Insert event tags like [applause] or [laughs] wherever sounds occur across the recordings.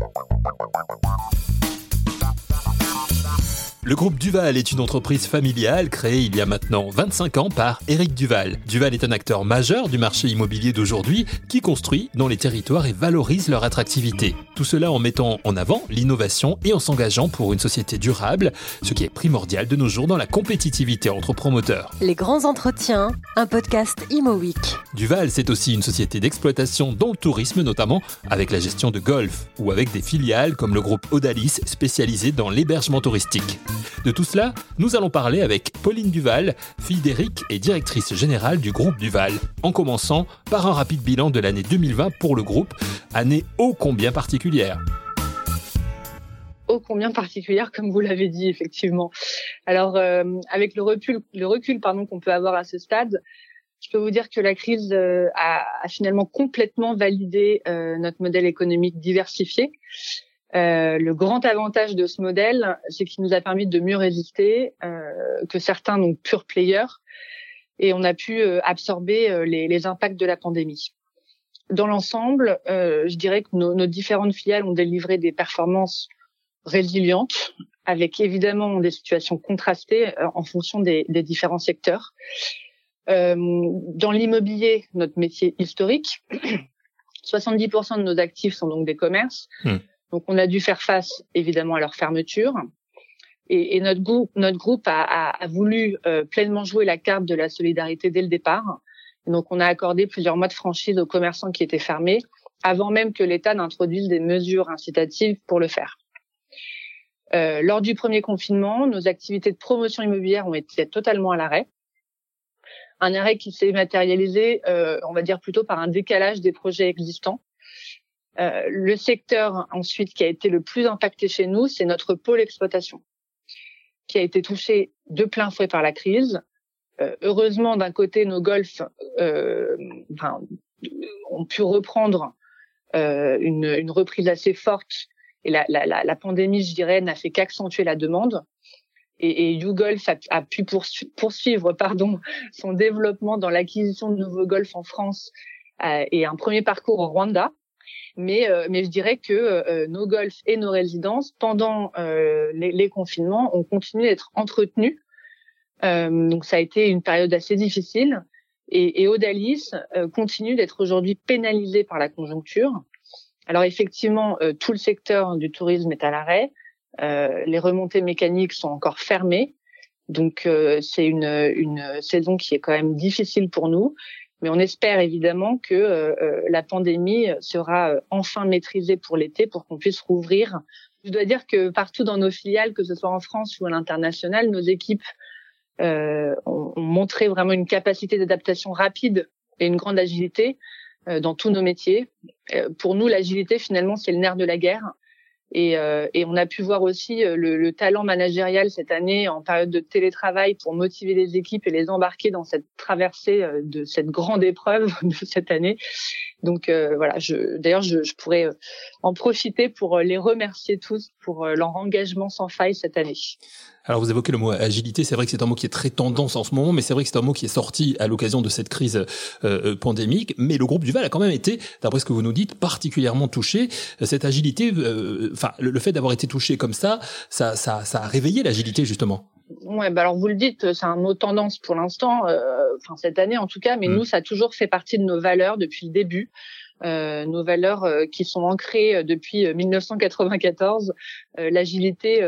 Bye-bye. Le groupe Duval est une entreprise familiale créée il y a maintenant 25 ans par Éric Duval. Duval est un acteur majeur du marché immobilier d'aujourd'hui qui construit dans les territoires et valorise leur attractivité. Tout cela en mettant en avant l'innovation et en s'engageant pour une société durable, ce qui est primordial de nos jours dans la compétitivité entre promoteurs. Les grands entretiens, un podcast Imo Week. Duval, c'est aussi une société d'exploitation dans le tourisme notamment, avec la gestion de golf ou avec des filiales comme le groupe Odalis spécialisé dans l'hébergement touristique. De tout cela, nous allons parler avec Pauline Duval, fille d'Éric et directrice générale du groupe Duval, en commençant par un rapide bilan de l'année 2020 pour le groupe, année ô combien particulière? Ô combien particulière, comme vous l'avez dit effectivement. Alors, euh, avec le recul, pardon qu'on peut avoir à ce stade, je peux vous dire que la crise euh, a, a, finalement complètement validé euh, notre modèle économique diversifié euh, le grand avantage de ce modèle, c'est qu'il nous a permis de mieux résister euh, que certains donc pure players, et on a pu euh, absorber euh, les, les, impacts de la pandémie. Dans l'ensemble, je dirais que nos, nos, différentes filiales ont délivré des performances résilientes, avec évidemment des situations contrastées en fonction des, des différents secteurs. dans l'immobilier, notre métier historique, [clears throat] 70% de nos actifs sont donc des commerces. Mmh. Donc, on a dû faire face évidemment à leur fermeture. Et, notre, groupe, a, voulu euh, pleinement jouer la carte de la solidarité dès le départ. Donc, on a accordé plusieurs mois de franchise aux commerçants qui étaient fermés, avant même que l'État n'introduise des mesures incitatives pour le faire. Euh, lors du premier confinement, nos activités de promotion immobilière ont été totalement à l'arrêt. Un arrêt qui s'est matérialisé, euh, on va dire plutôt par un décalage des projets existants euh, le secteur ensuite qui a été le plus impacté chez nous, c'est notre pôle exploitation, qui a été touché de plein fouet par la crise. Euh, heureusement, d'un côté, nos golfs euh, enfin, ont pu reprendre euh, une, une, reprise assez forte, et la, la, la, la pandémie, je dirais, n'a fait qu'accentuer la demande. Et, et YouGolf a, pu poursuivre pardon, son développement dans l'acquisition de nouveaux golfs en France euh, et un premier parcours au Rwanda. Mais, euh, mais je dirais que euh, nos golfs et nos résidences, pendant euh, les, confinements, ont continué d'être entretenus. donc ça a été une période assez difficile. Et, et Odalis continue d'être aujourd'hui pénalisé par la conjoncture. Alors effectivement, tout le secteur du tourisme est à l'arrêt. les remontées mécaniques sont encore fermées. Donc c'est une saison qui est quand même difficile pour nous. Mais on espère évidemment que euh, euh, la pandémie sera euh, enfin maîtrisée pour l'été pour qu'on puisse rouvrir. Je dois dire que partout dans nos filiales, que ce soit en France ou à l'international, nos équipes euh, ont, ont, montré vraiment une capacité d'adaptation rapide et une grande agilité euh, dans tous nos métiers. pour nous, l'agilité, finalement, c'est le nerf de la guerre. Et, euh, et, on a pu voir aussi euh, le, le, talent managérial cette année en période de télétravail pour motiver les équipes et les embarquer dans cette traversée euh, de cette grande épreuve [laughs] de cette année. Donc euh, voilà, je, d'ailleurs je, je, pourrais en profiter pour les remercier tous pour leur engagement sans faille cette année. Alors vous évoquez le mot agilité, c'est vrai que c'est un mot qui est très tendance en ce moment, mais c'est vrai que c'est un mot qui est sorti à l'occasion de cette crise euh, pandémique. Mais le groupe Duval a quand même été, d'après ce que vous nous dites, particulièrement touché. Cette agilité, euh, enfin le, le, fait d'avoir été touché comme ça, ça, ça, ça a réveillé l'agilité justement. Ouais, bah alors vous le dites, c'est un mot tendance pour l'instant, euh, enfin cette année en tout cas, mais mmh. nous ça a toujours fait partie de nos valeurs depuis le début. Euh, nos valeurs euh, qui sont ancrées euh, depuis 1994. L'agilité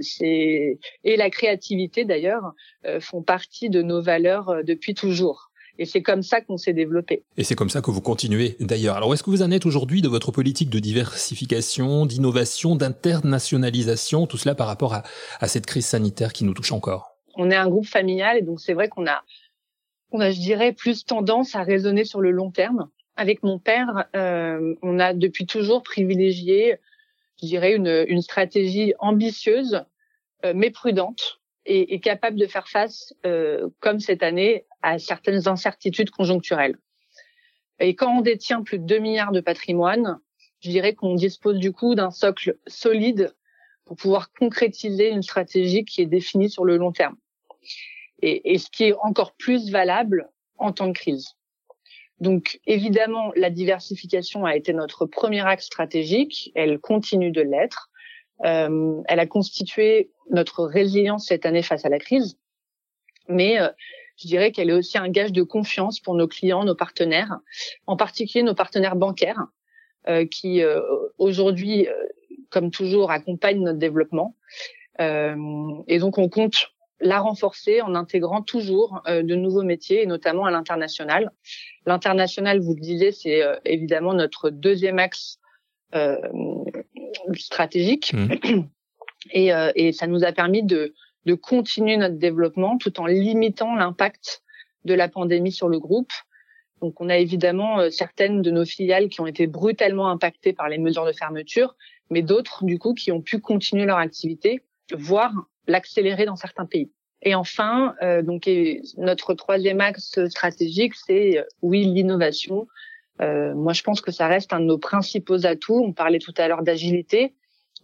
c'est et la créativité d'ailleurs font partie de nos valeurs depuis toujours. Et c'est comme ça qu'on s'est développé. Et c'est comme ça que vous continuez d'ailleurs. Alors, où est-ce que vous en êtes aujourd'hui de votre politique de diversification, d'innovation, d'internationalisation, tout cela par rapport à, à, cette crise sanitaire qui nous touche encore? On est un groupe familial et donc c'est vrai qu'on a, on a, je dirais, plus tendance à raisonner sur le long terme avec mon père, euh, on a depuis toujours privilégié, je dirais, une, une stratégie ambitieuse, euh, mais prudente et, capable de faire face, euh, comme cette année, à certaines incertitudes conjoncturelles. Et quand on détient plus de 2 milliards de patrimoine, je dirais qu'on dispose du coup d'un socle solide pour pouvoir concrétiser une stratégie qui est définie sur le long terme. Et, et ce qui est encore plus valable en temps de crise. Donc évidemment, la diversification a été notre premier axe stratégique. Elle continue de l'être. Euh, elle a constitué notre résilience cette année face à la crise. Mais euh, je dirais qu'elle est aussi un gage de confiance pour nos clients, nos partenaires, en particulier nos partenaires bancaires, euh, qui euh, aujourd'hui, euh, comme toujours, accompagnent notre développement. et donc, on compte la renforcer en intégrant toujours de nouveaux métiers, et notamment à l'international. L'international, vous le disiez, c'est évidemment notre deuxième axe stratégique. Mmh. [clears throat] Et, et, ça nous a permis de, de continuer notre développement tout en limitant l'impact de la pandémie sur le groupe. Donc, on a évidemment euh, certaines de nos filiales qui ont été brutalement impactées par les mesures de fermeture, mais d'autres, du coup, qui ont pu continuer leur activité, voire l'accélérer dans certains pays. Et enfin, euh, donc notre troisième axe stratégique, c'est euh, oui l'innovation. Euh, moi, je pense que ça reste un de nos principaux atouts. On parlait tout à l'heure d'agilité.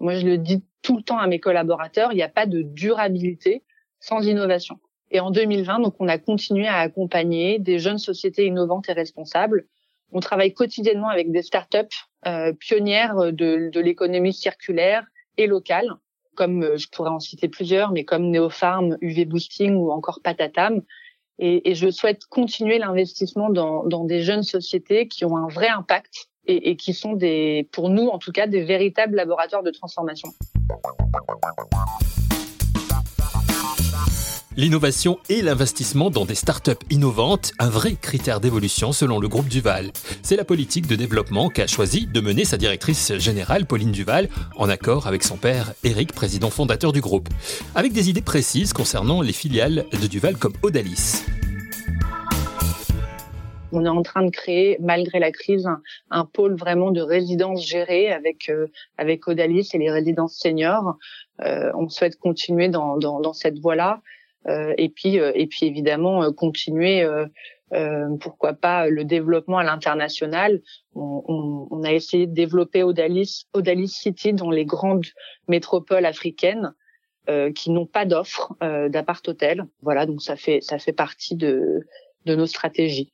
Moi, je le dis tout le temps à mes collaborateurs, il n'y a pas de durabilité sans innovation. Et en 2020, donc, on a continué à accompagner des jeunes sociétés innovantes et responsables. On travaille quotidiennement avec des startups euh, pionnières de, de l'économie circulaire et locale, comme euh, je pourrais en citer plusieurs, mais comme Neopharm, UV Boosting ou encore Patatam. Et, je souhaite continuer l'investissement dans, dans des jeunes sociétés qui ont un vrai impact et, et qui sont des, pour nous en tout cas, des véritables laboratoires de transformation. L'innovation et l'investissement dans des startups innovantes, un vrai critère d'évolution selon le groupe Duval. C'est la politique de développement qu'a choisi de mener sa directrice générale Pauline Duval, en accord avec son père Eric, président fondateur du groupe, avec des idées précises concernant les filiales de Duval comme Odalis on est en train de créer, malgré la crise, un, pôle vraiment de résidence gérée avec euh, avec Odalis et les résidences seniors. Euh, on souhaite continuer dans, dans, dans cette voie-là. Euh, et puis et puis évidemment continuer pourquoi pas le développement à l'international. On, on, on, a essayé de développer Odalis, Odalis City dans les grandes métropoles africaines euh, qui n'ont pas d'offres euh, d'appart-hôtel. Voilà, donc ça fait ça fait partie de de nos stratégies.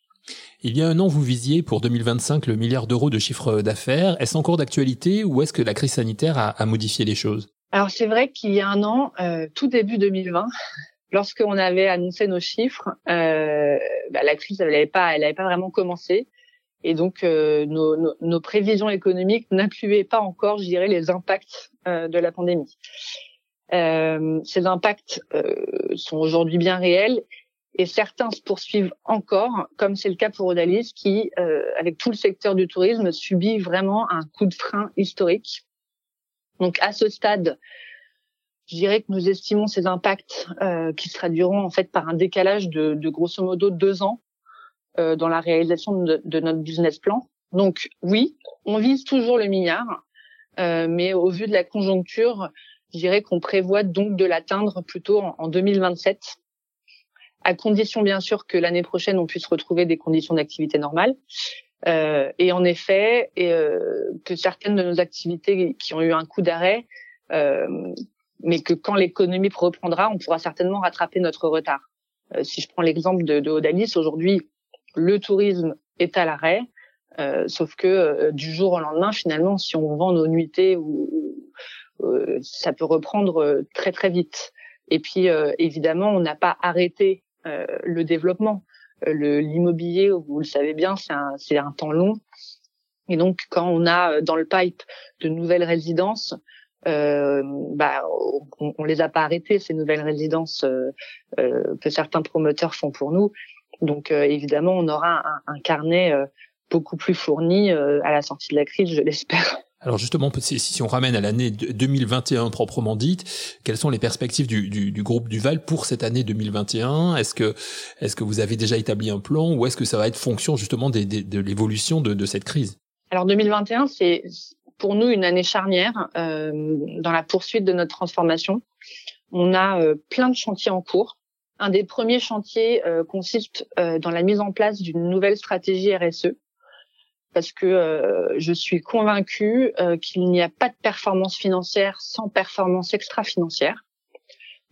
Il y a un an, vous visiez pour 2025 le milliard d'euros de chiffre d'affaires. Est-ce encore d'actualité ou est-ce que la crise sanitaire a, modifié les choses? Alors c'est vrai qu'il y a un an, euh, tout début 2020, lorsqu'on avait annoncé nos chiffres, euh, bah, la crise n'avait pas, elle n'avait pas vraiment commencé. Et donc, euh, nos, nos, nos, prévisions économiques n'incluaient pas encore, je dirais, les impacts euh, de la pandémie. Euh, ces impacts sont aujourd'hui bien réels et certains se poursuivent encore, comme c'est le cas pour Odalis, qui, euh, avec tout le secteur du tourisme, subit vraiment un coup de frein historique. Donc à ce stade, je dirais que nous estimons ces impacts euh, qui se traduiront en fait par un décalage de, de grosso modo deux ans euh, dans la réalisation de, de, notre business plan. Donc oui, on vise toujours le milliard, euh, mais au vu de la conjoncture, je dirais qu'on prévoit donc de l'atteindre plutôt en, en 2027 à condition bien sûr que l'année prochaine on puisse retrouver des conditions d'activité normales. Euh, et en effet, et, euh, que certaines de nos activités qui ont eu un coup d'arrêt, euh, mais que quand l'économie reprendra, on pourra certainement rattraper notre retard. Euh, si je prends l'exemple de, de Odalis, aujourd'hui, le tourisme est à l'arrêt, euh, sauf que euh, du jour au lendemain, finalement, si on vend nos nuitées, ou, ça peut reprendre très très vite. Et puis, évidemment, on n'a pas arrêté euh, le développement. Euh, L'immobilier, vous le savez bien, c'est un, un temps long. Et donc, quand on a euh, dans le pipe de nouvelles résidences, euh, bah, on, on les a pas arrêtées ces nouvelles résidences euh, que certains promoteurs font pour nous. Donc, évidemment, on aura un, un carnet beaucoup plus fourni à la sortie de la crise, je l'espère. Alors justement, si on ramène à l'année 2021 proprement dite, quelles sont les perspectives du, du, du, groupe Duval pour cette année 2021 Est-ce que, est-ce que vous avez déjà établi un plan ou est-ce que ça va être fonction justement des, des, de l'évolution de, de, cette crise? Alors 2021, c'est pour nous une année charnière euh, dans la poursuite de notre transformation. On a euh, plein de chantiers en cours. Un des premiers chantiers euh, consiste dans la mise en place d'une nouvelle stratégie RSE parce que je suis convaincue qu'il n'y a pas de performance financière sans performance extra-financière.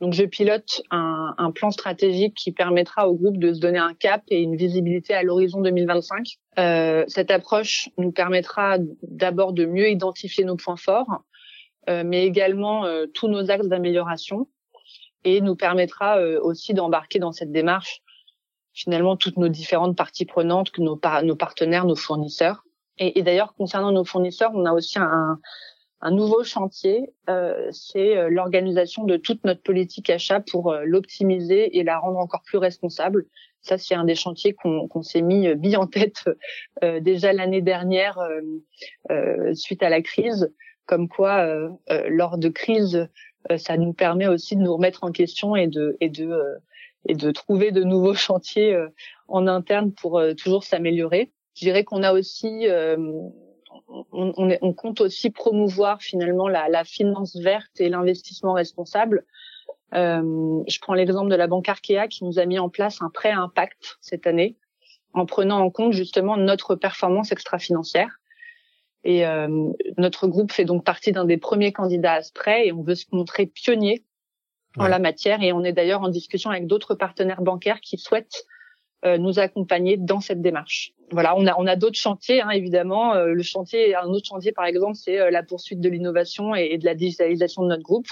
Donc je pilote un, un, plan stratégique qui permettra au groupe de se donner un cap et une visibilité à l'horizon 2025. Euh, cette approche nous permettra d'abord de mieux identifier nos points forts, euh, mais également euh, tous nos axes d'amélioration et nous permettra euh, aussi d'embarquer dans cette démarche finalement toutes nos différentes parties prenantes, nos, nos partenaires, nos fournisseurs. Et d'ailleurs, concernant nos fournisseurs, on a aussi un, un nouveau chantier, euh, c'est euh, l'organisation de toute notre politique achat pour euh, l'optimiser et la rendre encore plus responsable. Ça, c'est un des chantiers qu'on s'est mis bien en tête déjà l'année dernière suite à la crise, comme quoi lors de crise, ça nous permet aussi de nous remettre en question et de et de et de trouver de nouveaux [laughs] chantiers en interne pour toujours s'améliorer. Je dirais qu'on a aussi on, on, compte aussi promouvoir finalement la, la finance verte et l'investissement responsable. Euh, je prends l'exemple de la banque Arkea qui nous a mis en place un prêt à impact cette année en prenant en compte justement notre performance extra-financière. Et euh, notre groupe fait donc partie d'un des premiers candidats à ce prêt et on veut se montrer pionnier en la matière. Et on est d'ailleurs en discussion avec d'autres partenaires bancaires qui souhaitent nous accompagner dans cette démarche. Voilà, on a on a d'autres chantiers hein, évidemment. Euh, le chantier, un autre chantier par exemple, c'est euh, la poursuite de l'innovation et, de la digitalisation de notre groupe.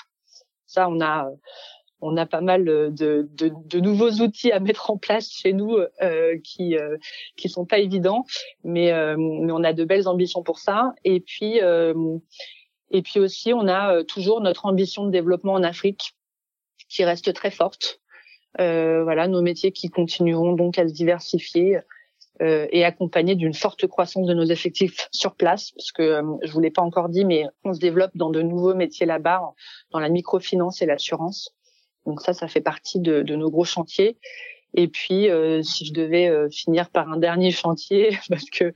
Ça, on a on a pas mal de, de, de, nouveaux outils à mettre en place chez nous euh, qui euh, qui sont pas évidents, mais mais on a de belles ambitions pour ça. Et puis et puis aussi, on a toujours notre ambition de développement en Afrique qui reste très forte. Euh, voilà, nos métiers qui continueront donc à se diversifier euh, et accompagnés d'une forte croissance de nos effectifs sur place, parce que euh, je vous l'ai pas encore dit, mais on se développe dans de nouveaux métiers là-bas, dans la microfinance et l'assurance. Donc ça, ça fait partie de, de nos gros chantiers. Et puis, euh, si je devais euh, finir par un dernier chantier, [laughs] parce que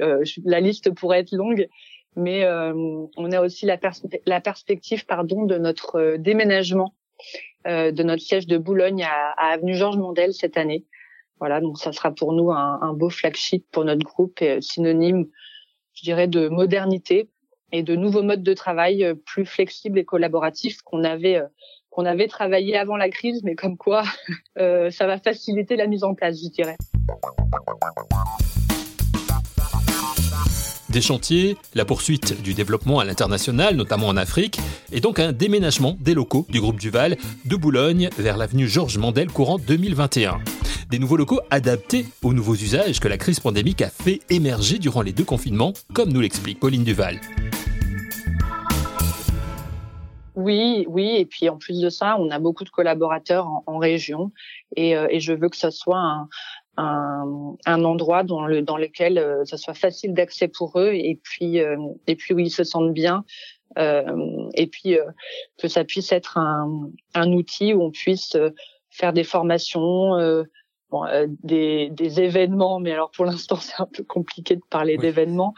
euh, la liste pourrait être longue, mais on a aussi la, pers la perspective, pardon, de notre déménagement de notre siège de Boulogne à, à Avenue Georges Mandel cette année. Voilà, donc ça sera pour nous un, un beau flagship pour notre groupe et synonyme, je dirais, de modernité et de nouveaux modes de travail euh, plus flexibles et collaboratifs qu'on avait euh, qu'on avait travaillé avant la crise, mais comme quoi [laughs] ça va faciliter la mise en place, je dirais. Des chantiers, la poursuite du développement à l'international, notamment en Afrique, et donc un déménagement des locaux du groupe Duval de Boulogne vers l'avenue Georges Mandel courant 2021. Des nouveaux locaux adaptés aux nouveaux usages que la crise pandémique a fait émerger durant les deux confinements, comme nous l'explique Pauline Duval. Oui, oui, et puis en plus de ça, on a beaucoup de collaborateurs en, région, et, euh, et, je veux que ce soit un, un, un, endroit dans, le, dans lequel euh, ça soit facile d'accès pour eux et puis euh, et puis où ils se sentent bien euh, et puis euh, que ça puisse être un, un, outil où on puisse faire des formations Bon, euh, des, des, événements, mais alors pour l'instant [laughs] c'est un peu compliqué de parler d'événements.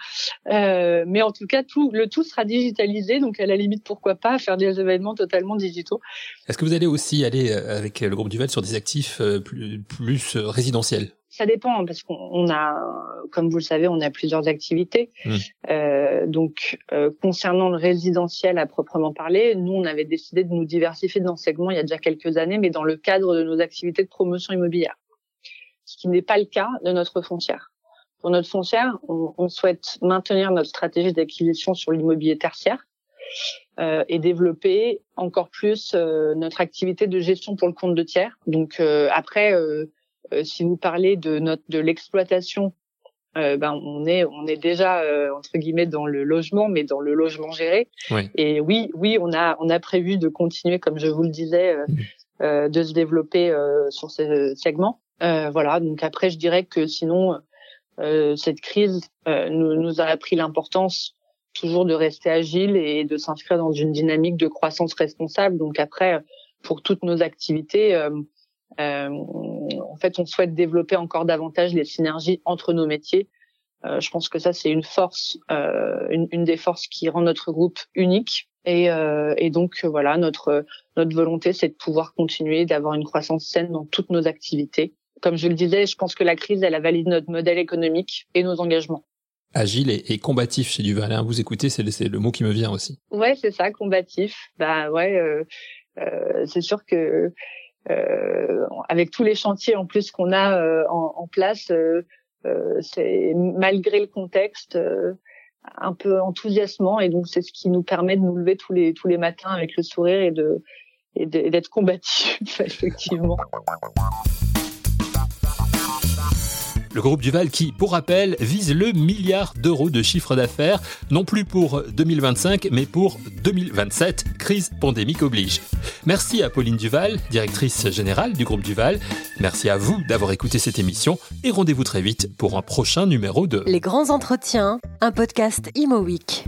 Euh, mais en tout cas, tout le tout sera digitalisé, donc à la limite pourquoi pas faire des événements totalement digitaux. Est-ce que vous allez aussi aller euh, avec le groupe Duval sur des actifs euh, plus, plus résidentiels? Ça dépend parce qu'on a, comme vous le savez, on a plusieurs activités. Mmh. Euh, donc, euh, concernant le résidentiel à proprement parler, nous, on avait décidé de nous diversifier dans ce segment il y a déjà quelques années, mais dans le cadre de nos activités de promotion immobilière ce qui n'est pas le cas de notre foncière. Pour notre foncière, on, on souhaite maintenir notre stratégie d'acquisition sur l'immobilier tertiaire euh, et développer encore plus euh, notre activité de gestion pour le compte de tiers. Donc euh, après, euh, euh, si vous parlez de notre de l'exploitation, ben on est on est déjà entre guillemets dans le logement, mais dans le logement géré. Oui. Et oui, oui, on a on a prévu de continuer, comme je vous le disais, mmh. de se développer sur ce segment. Euh, voilà. Donc après, je dirais que sinon, euh, cette crise euh, nous, nous, a appris l'importance toujours de rester agile et de s'inscrire dans une dynamique de croissance responsable. Donc après, pour toutes nos activités, euh, euh, en fait, on souhaite développer encore davantage les synergies entre nos métiers. Euh, je pense que ça, c'est une force, une, une, des forces qui rend notre groupe unique. Et, et donc voilà, notre notre volonté, c'est de pouvoir continuer d'avoir une croissance saine dans toutes nos activités comme je le disais, je pense que la crise, elle a validé notre modèle économique et nos engagements. Agile et, combatif chez Duval. Hein. Vous écoutez, c'est le, mot qui me vient aussi. Ouais, c'est ça, combatif. Bah ouais. Euh, c'est sûr que avec tous les chantiers en plus qu'on a en, en, place, c'est malgré le contexte un peu enthousiasmant et donc c'est ce qui nous permet de nous lever tous les tous les matins avec le sourire et de et d'être combatif [laughs] effectivement. Le groupe Duval qui, pour rappel, vise le milliard d'euros de chiffre d'affaires, non plus pour 2025, mais pour 2027, crise pandémique oblige. Merci à Pauline Duval, directrice générale du groupe Duval. Merci à vous d'avoir écouté cette émission et rendez-vous très vite pour un prochain numéro de Les grands entretiens, un podcast Imo Week.